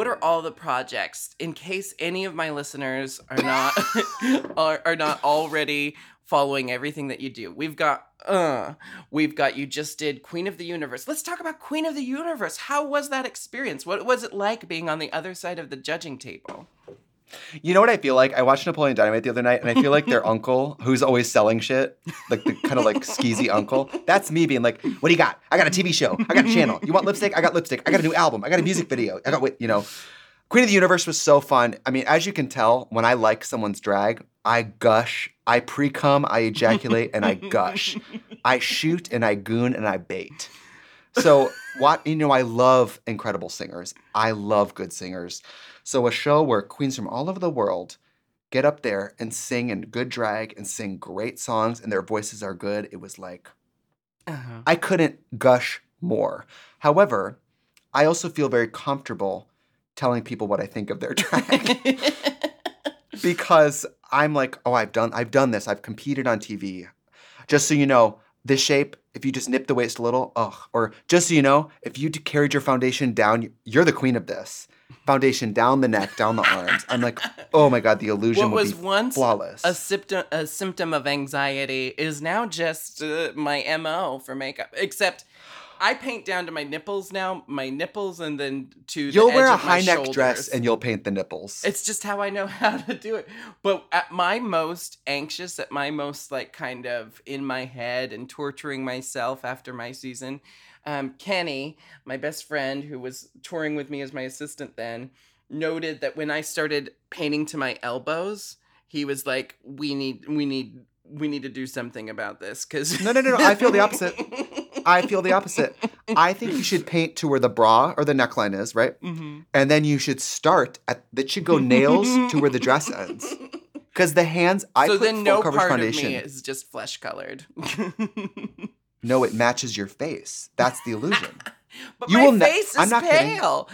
what are all the projects in case any of my listeners are not are, are not already following everything that you do. We've got uh we've got you just did Queen of the Universe. Let's talk about Queen of the Universe. How was that experience? What was it like being on the other side of the judging table? You know what I feel like? I watched Napoleon Dynamite the other night, and I feel like their uncle, who's always selling shit, like the kind of like skeezy uncle. That's me being like, "What do you got? I got a TV show. I got a channel. You want lipstick? I got lipstick. I got a new album. I got a music video. I got wait, you know." Queen of the Universe was so fun. I mean, as you can tell, when I like someone's drag, I gush, I pre cum, I ejaculate, and I gush. I shoot and I goon and I bait. So what you know, I love incredible singers. I love good singers. So a show where queens from all over the world get up there and sing in good drag and sing great songs and their voices are good. It was like Uh-huh. I couldn't gush more. However, I also feel very comfortable telling people what I think of their drag because I'm like, oh, I've done I've done this. I've competed on TV. Just so you know, this shape, if you just nip the waist a little, ugh. Or just so you know, if you carried your foundation down, you're the queen of this. Foundation down the neck, down the arms. I'm like, oh my god, the illusion what was be once flawless. a symptom a symptom of anxiety is now just uh, my mo for makeup except i paint down to my nipples now my nipples and then to the You'll edge wear a high neck dress and you'll paint the nipples. it's just how i know how to do it but at my most anxious at my most like kind of in my head and torturing myself after my season um, kenny my best friend who was touring with me as my assistant then noted that when I started painting to my elbows, he was like, "We need, we need, we need to do something about this." Because No, no, no, no, I feel the opposite. I feel the opposite. I think you should paint to where the bra or the neckline is, right? hmm And then you should start at that should go nails to where the dress ends. Because the hands, I so put then full no coverage part foundation. of me is just flesh colored. No, it matches your face. That's the illusion. but You my will ne- face is I'm not kidding. pale.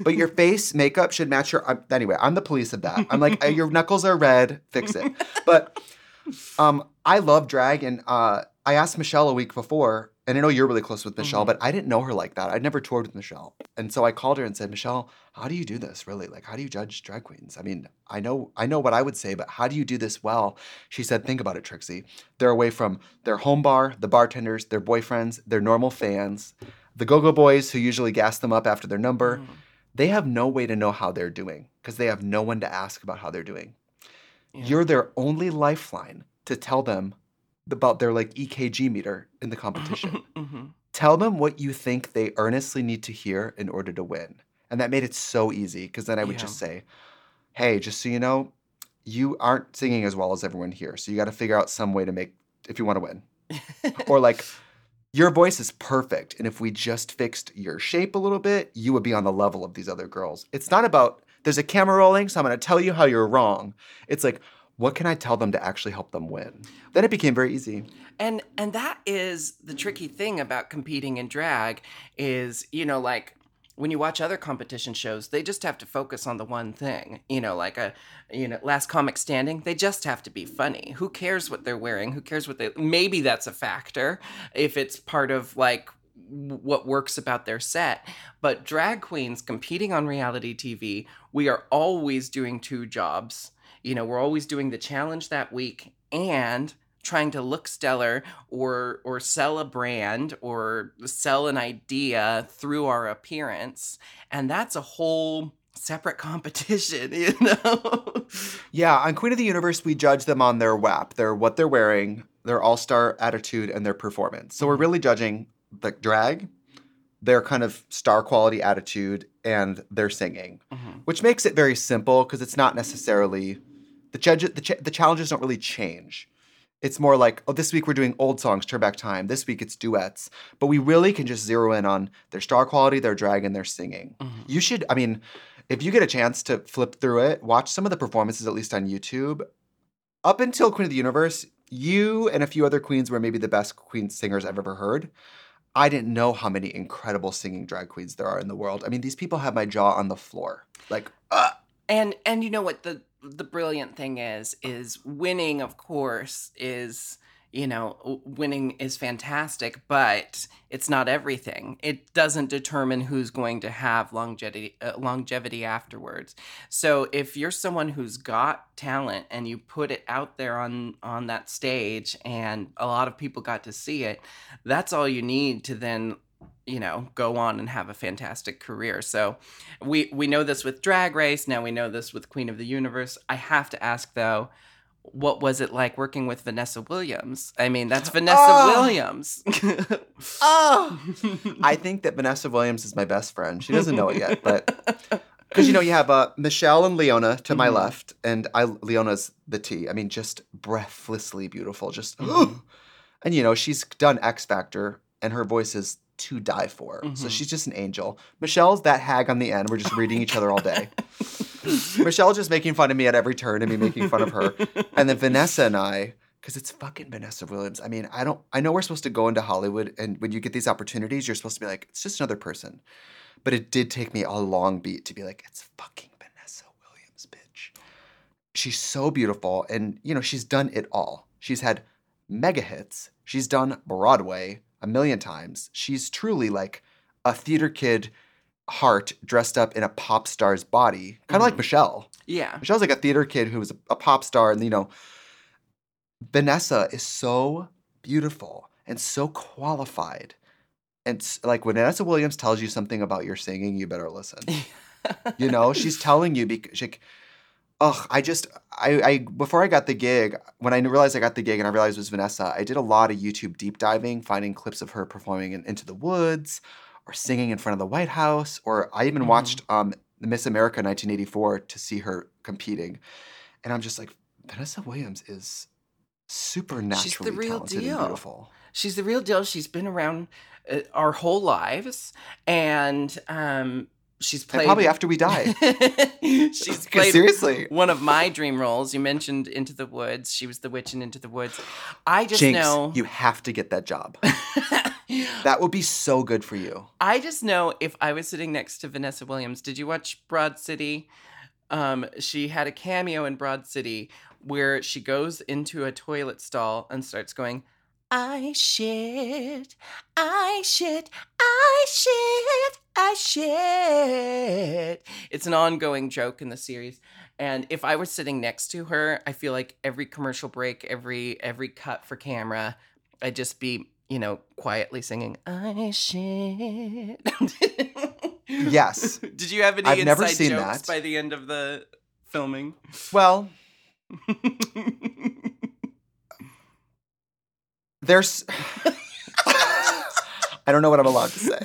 but your face makeup should match your. I'm, anyway, I'm the police of that. I'm like, "Uh, your knuckles are red. Fix it. But um, I love drag, and uh, I asked Michelle a week before, and I know you're really close with Michelle, Mhm. but I didn't know her like that. I'd never toured with Michelle, and so I called her and said, Michelle, how do you do this? Really, like, how do you judge drag queens? I mean, I know, I know what I would say, but how do you do this well? She said, think about it, Trixie. They're away from their home bar, the bartenders, their boyfriends, their normal fans, the go-go boys who usually gas them up after their number Mhm. they have no way to know how they're doing because they have no one to ask about how they're doing. Yeah. You're their only lifeline to tell them about their like EKG meter in the competition. Mhm. tell them what you think they earnestly need to hear in order to win. And that made it so easy because then I would Yeah. just say, "Hey, just so you know, you aren't singing as well as everyone here. So you got to figure out some way to make if you want to win." or like your voice is perfect and if we just fixed your shape a little bit you would be on the level of these other girls it's not about there's a camera rolling so i'm going to tell you how you're wrong. It's like what can i tell them to actually help them win? Then it became very easy. And and that is the tricky thing about competing in drag is you know like when you watch other competition shows they just have to focus on the one thing. You know like a you know last comic standing they just have to be funny. Who cares what they're wearing? Who cares what they maybe that's a factor if it's part of like what works about their set. But drag queens competing on reality tv we are always doing two jobs. You know we're always doing the challenge that week and trying to look stellar or or sell a brand or sell an idea through our appearance. And that's a whole separate competition you know? Yeah on queen of the universe we judge them on their wap their what they're wearing their all-star attitude and their performance. So we're mm-hmm. really judging the drag their kind of star quality attitude and their singing Mhm. which makes it very simple because it's not necessarily the judge the, ch- the challenges don't really change. It's more like oh this week we're doing old songs turn back time. This week it's duets. But we really can just zero in on their star quality their drag and their singing. Mhm. you should i mean if you get a chance to flip through it watch some of the performances at least on youtube. Up until queen of the universe you and a few other queens were maybe the best queen singers i've ever heard i didn't know how many incredible singing drag queens there are in the world. I mean these people have my jaw on the floor like uh, and and you know what the the brilliant thing is is winning of course is you know, winning is fantastic, but it's not everything. It doesn't determine who's going to have longevity uh, longevity afterwards. So if you're someone who's got talent and you put it out there on on that stage and a lot of people got to see it, that's all you need to then you know go on and have a fantastic career so we we know this with drag race now we know this with queen of the universe i have to ask though what was it like working with Vanessa Williams? I mean, that's Vanessa Oh. Williams. Oh, I think that Vanessa Williams is my best friend. She doesn't know it yet, but because you know you have uh, Michelle and Leona to my Mhm. left, and I Leona's the T. I mean, just breathlessly beautiful. Just Mhm. and you know she's done X Factor, and her voice is to die for. So Mhm. she's just an angel. Michelle's that hag on the end. We're just reading each other all day. Michelle's just making fun of me at every turn, and me making fun of her. And then Vanessa and I, because it's fucking Vanessa Williams. I mean, I don't. I know we're supposed to go into Hollywood, and when you get these opportunities, you're supposed to be like, it's just another person. But it did take me a long beat to be like, it's fucking Vanessa Williams, bitch. She's so beautiful, and you know, she's done it all. She's had mega hits. She's done Broadway a million times. She's truly like a theater kid heart dressed up in a pop star's body, kind of like Mhm. Michelle. yeah. Michelle's like a theater kid who was a, a pop star, and you know, Vanessa is so beautiful and so qualified. And like when Vanessa Williams tells you something about your singing, you better listen. You know, she's telling you because like, ugh, I just I, I before I got the gig, when I realized I got the gig and I realized it was Vanessa, I did a lot of YouTube deep diving, finding clips of her performing in Into the Woods or singing in front of the White House, or I even Mhm. watched um Miss America 1984 to see her competing. And I'm just like, Vanessa Williams is supernaturally real talented deal. and beautiful. She's the real deal. She's been around uh, our whole lives, and um, she's And played probably after we die. she's played seriously. one of my dream roles. You mentioned Into the Woods. She was the witch in Into the Woods. I just Jinkx, know. you have to get that job. That would be so good for you. I just know if I was sitting next to Vanessa Williams, did you watch Broad City? Um, she had a cameo in Broad City where she goes into a toilet stall and starts going, I shit, I shit, I shit, I shit. It's an ongoing joke in the series. And if I was sitting next to her, I feel like every commercial break, every every cut for camera, I'd just be, you know, quietly singing, I shit. Yes. Did you have any I've inside never seen jokes that. by the end of the filming? Well, there's I don't know what I'm allowed to say.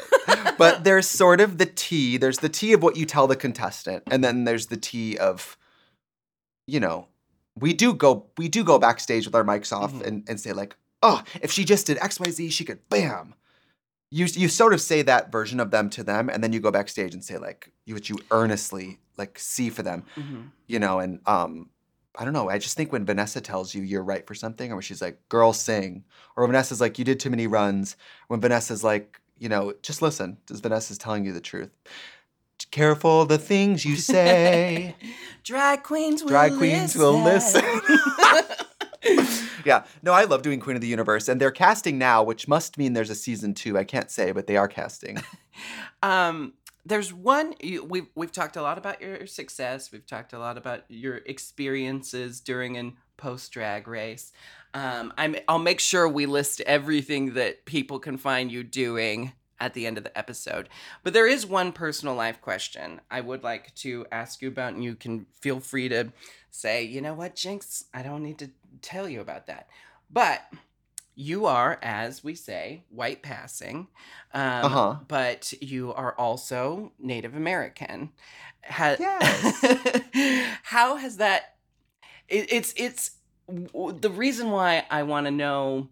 But there's sort of the tea. There's the tea of what you tell the contestant, and then there's the tea of, you know, we do go we do go backstage with our mics off Mhm. and, and say like, oh, if she just did XYZ, she could bam. You you sort of say that version of them to them, and then you go backstage and say like you what you earnestly like see for them Mhm. you know, and um, I don't know. I just think when Vanessa tells you you're right for something, or when she's like, "Girl, sing," or when Vanessa's like, "You did too many runs," when Vanessa's like, you know, just listen. Does Vanessa's telling you the truth? Careful the things you say. Drag queens will Drag queens will listen. yeah. No, I love doing Queen of the Universe, and they're casting now, which must mean there's a season two. I can't say, but they are casting. um, there's one you, we've we've talked a lot about your success. We've talked a lot about your experiences during and post drag race. Um, I'm I'll make sure we list everything that people can find you doing at the end of the episode. But there is one personal life question I would like to ask you about, and you can feel free to say, you know what, Jinkx, I don't need to tell you about that. But you are, as we say, white passing, um, Uh-huh. but you are also Native American. Ha- Yes. How has that? It, it's it's the reason why I want to know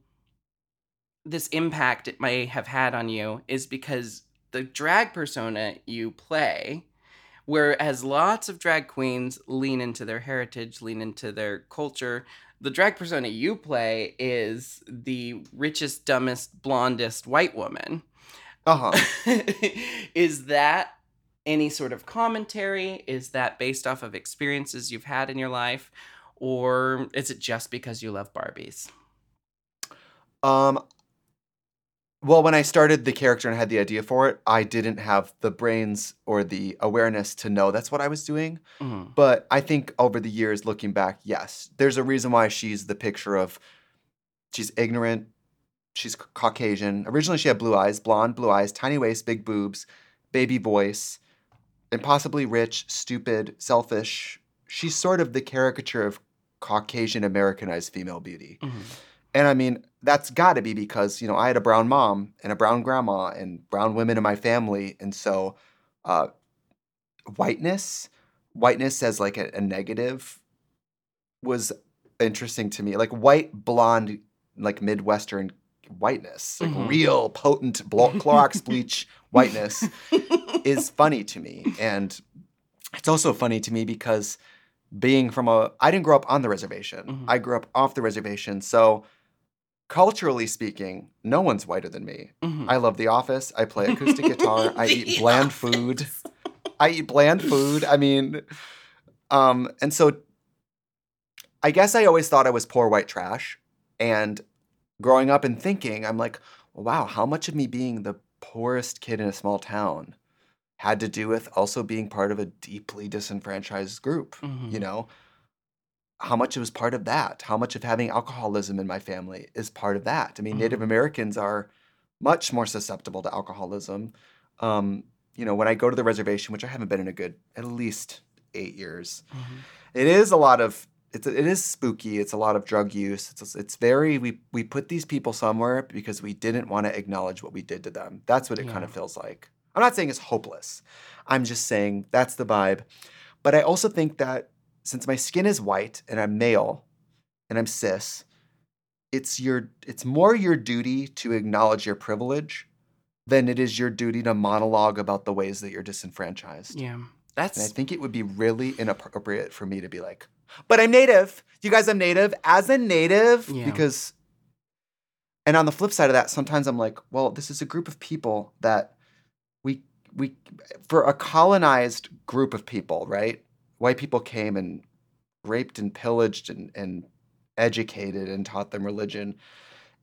this impact it may have had on you is because the drag persona you play whereas lots of drag queens lean into their heritage lean into their culture. The drag persona you play is the richest dumbest blondest white woman. Uh huh. is that any sort of commentary? Is that based off of experiences you've had in your life? Or is it just because you love barbies? Um, well, when I started the character and had the idea for it, I didn't have the brains or the awareness to know that's what I was doing. Mhm. But I think over the years, looking back, yes, there's a reason why she's the picture of she's ignorant, she's Caucasian. Originally, she had blue eyes, blonde, blue eyes, tiny waist, big boobs, baby voice, impossibly rich, stupid, selfish. She's sort of the caricature of Caucasian Americanized female beauty. Mhm. And I mean, that's got to be because, you know, I had a brown mom and a brown grandma and brown women in my family. And so, uh, whiteness, whiteness as like a, a negative was interesting to me. Like white, blonde, like Midwestern whiteness, like Mhm. real potent blo- Clorox bleach whiteness is funny to me. And it's also funny to me because being from a, I didn't grow up on the reservation. Mhm. I grew up off the reservation. So culturally speaking, no one's whiter than me. Mhm. I love The Office. I play acoustic guitar. I eat bland food. I eat bland food. I mean, um, and so I guess I always thought I was poor white trash. And growing up and thinking, I'm like, wow, how much of me being the poorest kid in a small town had to do with also being part of a deeply disenfranchised group? You Mhm. know, how much it was part of that? How much of having alcoholism in my family is part of that? I mean, Native Mhm. Americans are much more susceptible to alcoholism. Um, you know, when I go to the reservation, which I haven't been in a good at least eight years, Mhm. it is a lot of it's it is spooky. It's a lot of drug use. It's it's very we we put these people somewhere because we didn't want to acknowledge what we did to them. That's what it kind of feels like. I'm not saying it's hopeless. I'm just saying that's the vibe. But I also think that since my skin is white and I'm male and I'm cis, it's your it's more your duty to acknowledge your privilege than it is your duty to monologue about the ways that you're disenfranchised. Yeah. And I think it would be really inappropriate for me to be like, but I'm native. You guys, I'm native. As a native, Yeah. because. And on the flip side of that, sometimes I'm like, well, this is a group of people that we we for a colonized group of people, right? White people came and raped and pillaged and and educated and taught them religion.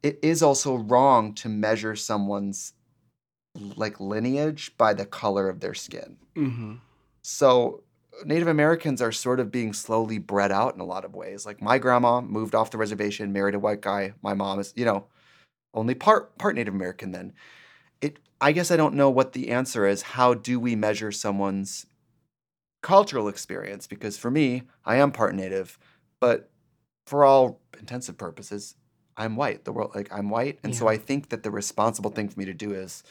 It is also wrong to measure someone's like lineage by the color of their skin. Mhm. So Native Americans are sort of being slowly bred out in a lot of ways. Like my grandma moved off the reservation, married a white guy. My mom is, you know, only part part Native American then. It I guess I don't know what the answer is. How do we measure someone's cultural experience? Because for me, I am part Native, but for all intensive purposes, I'm white. The world like I'm white. And so I think that the responsible thing for me to do is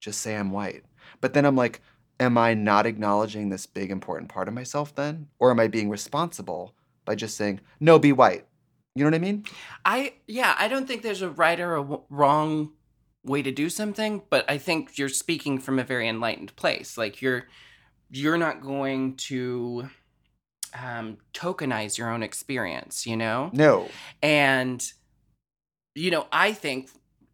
just say I'm white. But then I'm like, am I not acknowledging this big important part of myself then? Or am I being responsible by just saying, no, be white? You know what I mean? I yeah, I don't think there's a right or a w- wrong way to do something, but I think you're speaking from a very enlightened place. Like you're you're not going to um, tokenize your own experience, you know? No. And, you know, I think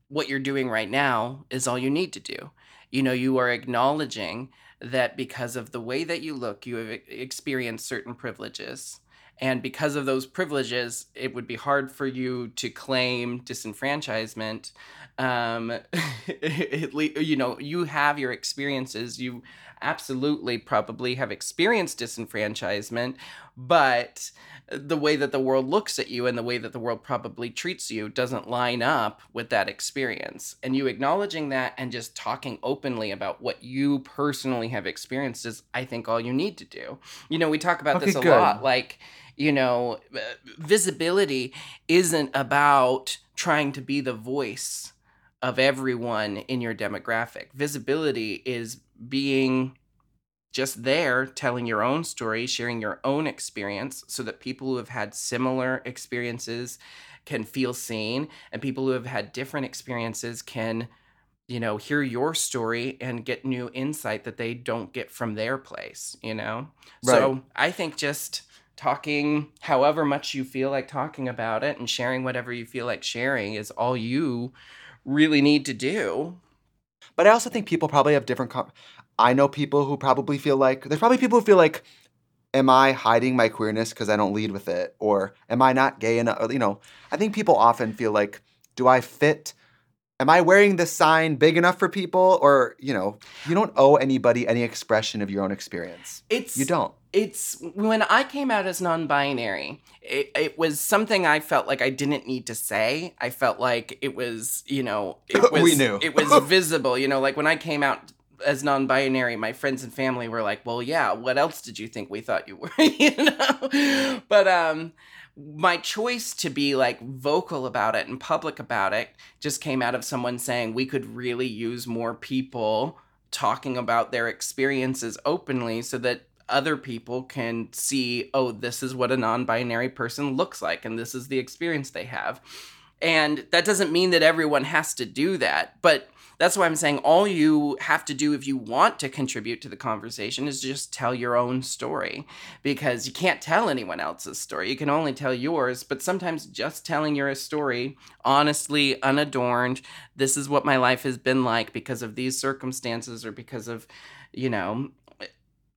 what you're doing right now is all you need to do. You know, you are acknowledging that because of the way that you look, you have experienced certain privileges. And because of those privileges, it would be hard for you to claim disenfranchisement. Um, at le- you know, you have your experiences. You absolutely probably have experienced disenfranchisement, but the way that the world looks at you and the way that the world probably treats you doesn't line up with that experience. And you acknowledging that and just talking openly about what you personally have experienced is, I think, all you need to do. You know, we talk about this a good. lot. Like, you know, uh, visibility isn't about trying to be the voice of everyone in your demographic. Visibility is being just there telling your own story, sharing your own experience so that people who have had similar experiences can feel seen and people who have had different experiences can you know hear your story and get new insight that they don't get from their place you know so i think just talking however much you feel like talking about it and sharing whatever you feel like sharing is all you really need to do But I also think people probably have different. Com- I know people who probably feel like there's probably people who feel like, am I hiding my queerness because I don't lead with it, or am I not gay enough? You know, I think people often feel like Do I fit? Am I wearing this sign big enough for people? Or, you know, you don't owe anybody any expression of your own experience. It's You don't. it's when I came out as non-binary, it, it was something I felt like I didn't need to say. I felt like it was, you know, it was We knew. it was visible. You know, like when I came out as non-binary, my friends and family were like, "Well, yeah, what else did you think we thought you were?" you know, but um. My choice to be like vocal about it and public about it just came out of someone saying we could really use more people talking about their experiences openly so that other people can see, oh, this is what a non binary person looks like, and this is the experience they have. And that doesn't mean that everyone has to do that, but that's why I'm saying all you have to do if you want to contribute to the conversation is just tell your own story because you can't tell anyone else's story. You can only tell yours, but sometimes just telling your story honestly, unadorned, this is what my life has been like because of these circumstances or because of, you know,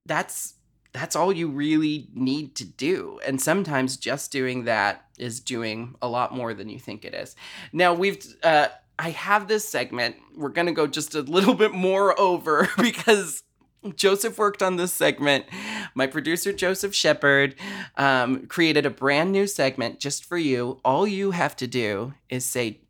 that's that's all you really need to do. And sometimes just doing that is doing a lot more than you think it is. Now, we've, uh, I have this segment. We're going to go just a little bit more over because Joseph worked on this segment. My producer, Joseph Shepard, um, created a brand new segment just for you. All you have to do is say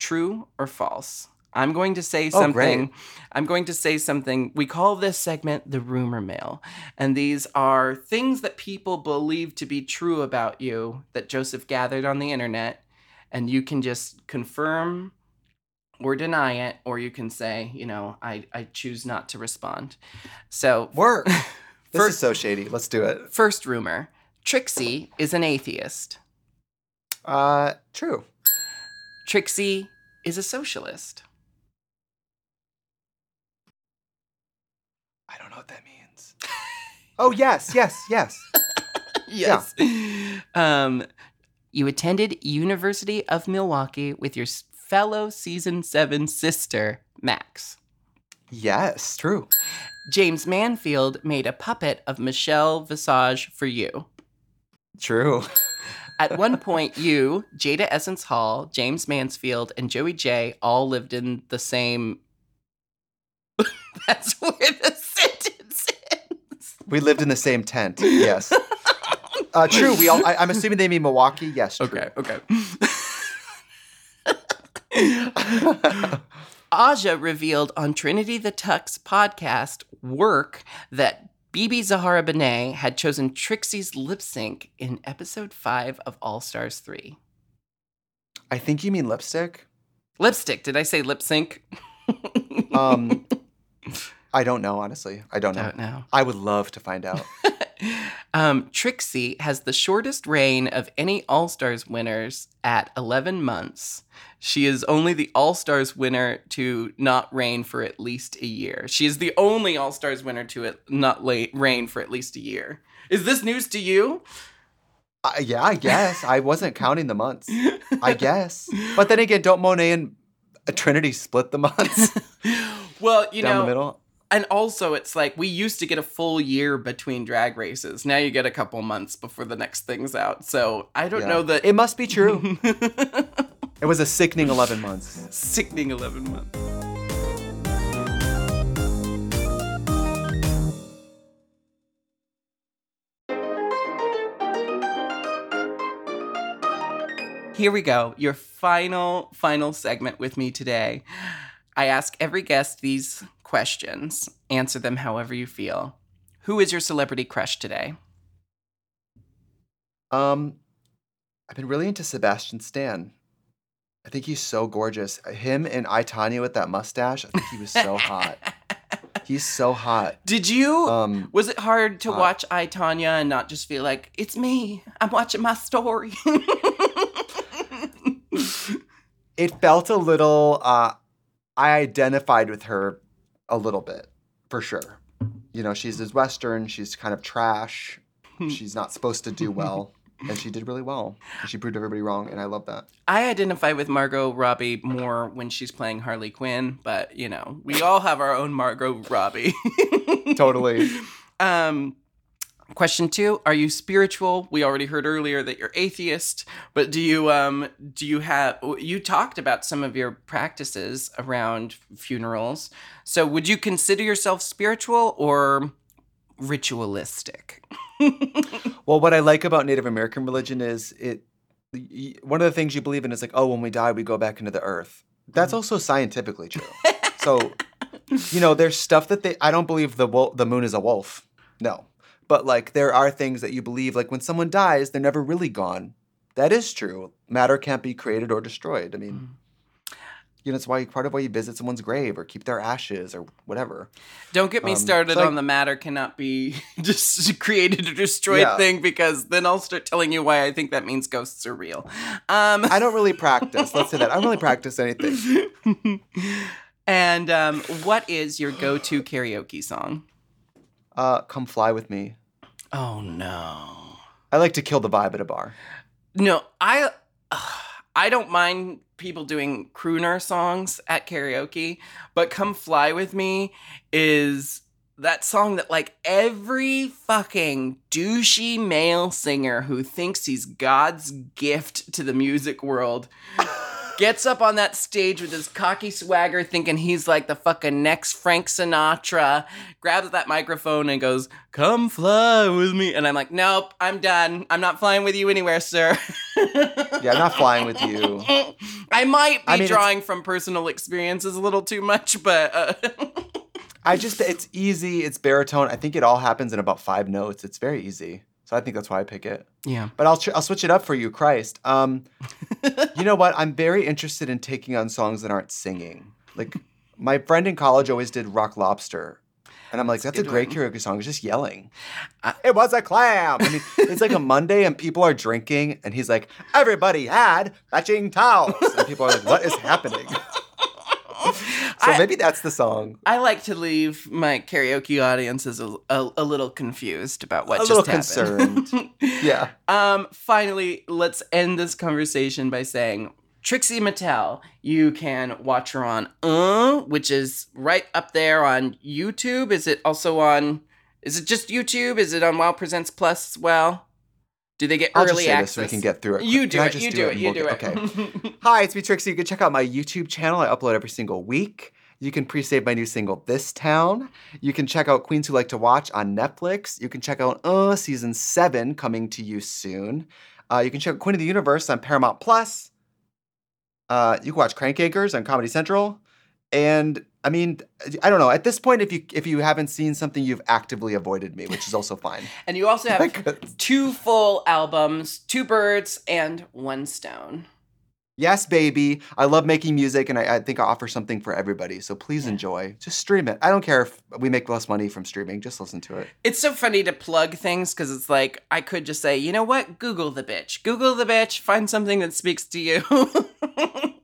true or false. I'm going to say Oh, something. great. I'm going to say something. We call this segment the rumor mill. And these are things that people believe to be true about you that Joseph gathered on the internet. And you can just confirm or deny it, or you can say, you know, I, I choose not to respond. So, Work. this First- is so shady. Let's do it. first rumor Trixie is an atheist. Uh, true. Trixie is a socialist. I don't know what that means. oh, yes, yes, yes. yes. Um, you attended University of Milwaukee with your fellow season seven sister, Max. Yes, true. Jaymes Mansfield made a puppet of Michelle Visage for you. True. At one point, you, Jaida Essence Hall, Jaymes Mansfield, and Joey Jay all lived in the same. That's where the sentence ends. We lived in the same tent. Yes. Uh, true. We all. I, I'm assuming they mean Milwaukee. Yes. True. Okay, okay. Aja revealed on Trinity the Tuck podcast work that BeBe Zahara Benet had chosen Trixie's lip sync in episode 5 of All Stars 3. I think you mean lipstick. Lipstick, did I say lip sync? Um, I don't know. Honestly, I don't know. don't know. I would love to find out. Um, Trixie has the shortest reign of any All Stars winners at 11 months. She is only the All Stars winner to not reign for at least a year. She is the only All Stars winner to it not la- reign for at least a year. Is this news to you? Uh, yeah, I guess. I wasn't counting the months. I guess. But then again, don't Monet and Trinity split the months well, you down know, the middle? And also it's like we used to get a full year between drag races. Now you get a couple months before the next thing's out. So I don't Yeah. know that It must be true. it was a sickening 11 months. sickening 11 months. Here we go. Your final, final segment with me today. I ask every guest these questions. Answer them however you feel. Who is your celebrity crush today? Um, I've been really into Sebastian Stan. I think he's so gorgeous. Him and I Tonya with that mustache. I think he was so hot. He's so hot. Did you? Um, Was it hard to Uh, watch I Tonya and not just feel like it's me? I'm watching my story. it felt a little. Uh, I identified with her a little bit, for sure. You know, she's this Western. She's kind of trash. She's not supposed to do well, and she did really well. She proved everybody wrong, and I love that. I identify with Margot Robbie more when she's playing Harley Quinn, but you know, we all have our own Margot Robbie. Totally. Um, Question two: Are you spiritual? We already heard earlier that you're atheist, but do you um do you have? You talked about some of your practices around funerals. So would you consider yourself spiritual or ritualistic? Well, what I like about Native American religion is it. One of the things you believe in is like, oh, when we die, we go back into the earth. That's also scientifically true. so, you know, there's stuff that they. I don't believe the wol- the moon is a wolf. No, but like there are things that you believe. Like when someone dies, they're never really gone. That is true. Matter can't be created or destroyed. I mean, you know, it's why part of why you visit someone's grave or keep their ashes or whatever. Don't get me Um, started so I- on the matter cannot be just created or destroyed Yeah. thing because then I'll start telling you why I think that means ghosts are real. Um, I don't really practice. Let's say that I don't really practice anything. and um, what is your go-to karaoke song? Uh, come fly with me. Oh no. I like to kill the vibe at a bar. No, I I don't mind people doing crooner songs at karaoke, but Come Fly With Me is that song that like every fucking douchey male singer who thinks he's God's gift to the music world gets up on that stage with his cocky swagger thinking he's like the fucking next Frank Sinatra, grabs that microphone and goes, Come fly with me. And I'm like, Nope, I'm done. I'm not flying with you anywhere, sir. Yeah, I'm not flying with you. I might be I mean, drawing from personal experiences a little too much, but uh, I just it's easy. It's baritone. I think it all happens in about five notes. It's very easy. So I think that's why I pick it. yeah. But I'll I'll switch it up for you, Christ. Um, you know what? I'm very interested in taking on songs that aren't singing. Like my friend in college always did Rock Lobster. And I'm like, That's that's, a a great one. karaoke song. It's just yelling. I- it was a clam. I mean, it's like a Monday and people are drinking, and he's like, everybody had matching towels. And people are like, what is happening? so I- maybe that's the song. I like to leave my karaoke audiences a, a, a little confused about what A just little happened. Yeah. Um, finally, let's end this conversation by saying Trixie Mattel, you can watch her on Uh, which is right up there on YouTube. Is it also on is it just YouTube? Is it on Wow Presents Plus as well? Do they get I'll early just say access? this so we can get through it. You do it. just You do it. and You we'll do get- it. Okay. Hi, it's me, Trixie. You can check out my YouTube channel. I upload every single week. You can pre-save my new single, This Town. You can check out Queens Who Like to Watch on Netflix. You can check out Uh Season 7 coming to you soon. Uh, you can check out Queen of the Universe on Paramount Plus. Uh, you can watch Crank Yankers on Comedy Central. And I mean, I don't know. At this point, if you if you haven't seen something, you've actively avoided me, which is also fine. and you also have two full albums, Two Birds and One Stone. Yes, baby. I love making music, and I, I think I offer something for everybody. So please Yeah. enjoy. Just stream it. I don't care if we make less money from streaming. Just listen to it. It's so funny to plug things because it's like I could just say, you know what? Google the bitch. Google the bitch. Find something that speaks to you.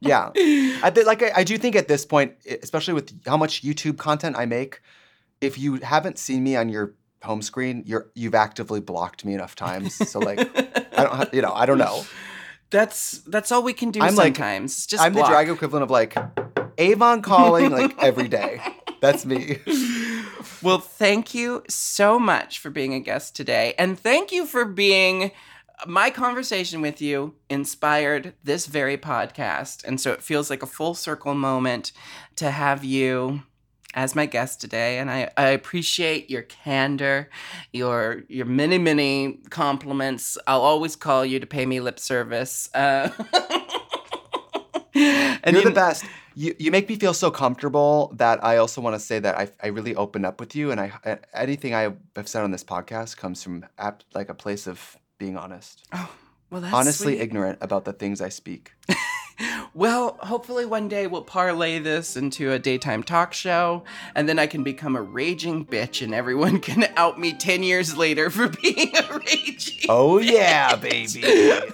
Yeah. I th- like I, I do think at this point, especially with how much YouTube content I make, if you haven't seen me on your home screen, you're you've actively blocked me enough times. So like, I don't, have, you know, I don't know. That's that's all we can do I'm sometimes. It's just I'm block. the drag equivalent of like Avon calling like every day. That's me. Well, thank you so much for being a guest today. And thank you for being my conversation with you inspired this very podcast. And so it feels like a full circle moment to have you as my guest today. And I, I appreciate your candor, your your many, many compliments. I'll always call you to pay me lip service. Uh, and You're you- the best. You, you make me feel so comfortable that I also want to say that I, I really open up with you, and I anything I have said on this podcast comes from ap- like a place of being honest, Oh, well, that's honestly sweet. ignorant about the things I speak. Well, hopefully one day we'll parlay this into a daytime talk show, and then I can become a raging bitch, and everyone can out me 10 years later for being a raging bitch. Oh yeah, baby,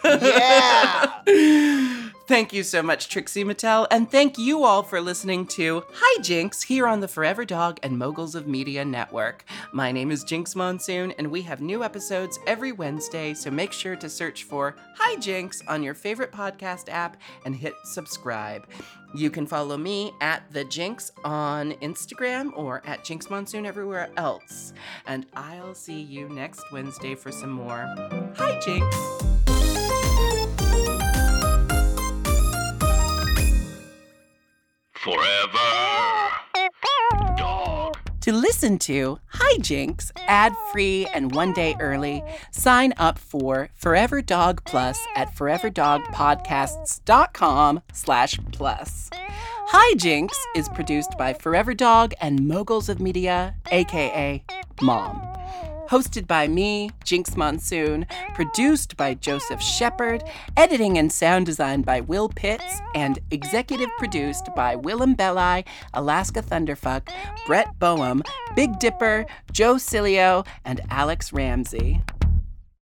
yeah. Thank you so much, Trixie Mattel, and thank you all for listening to Hijinks here on the Forever Dog and Moguls of Media Network. My name is Jinkx Monsoon, and we have new episodes every Wednesday, so make sure to search for Hijinks on your favorite podcast app and hit subscribe. You can follow me at the Jinkx on Instagram or at Jinkx Monsoon everywhere else. And I'll see you next Wednesday for some more Hijinks. Forever. To listen to Hijinks ad-free and one day early, sign up for Forever Dog Plus at foreverdogpodcasts.com slash plus. Hijinks is produced by Forever Dog and Moguls of Media, aka Mom. Hosted by me, Jinkx Monsoon, produced by Joseph Shepard, editing and sound design by Will Pitts, and executive produced by Willam Belli, Alaska Thunderfuck, Brett Boehm, Big Dipper, Joe Cilio, and Alex Ramsey.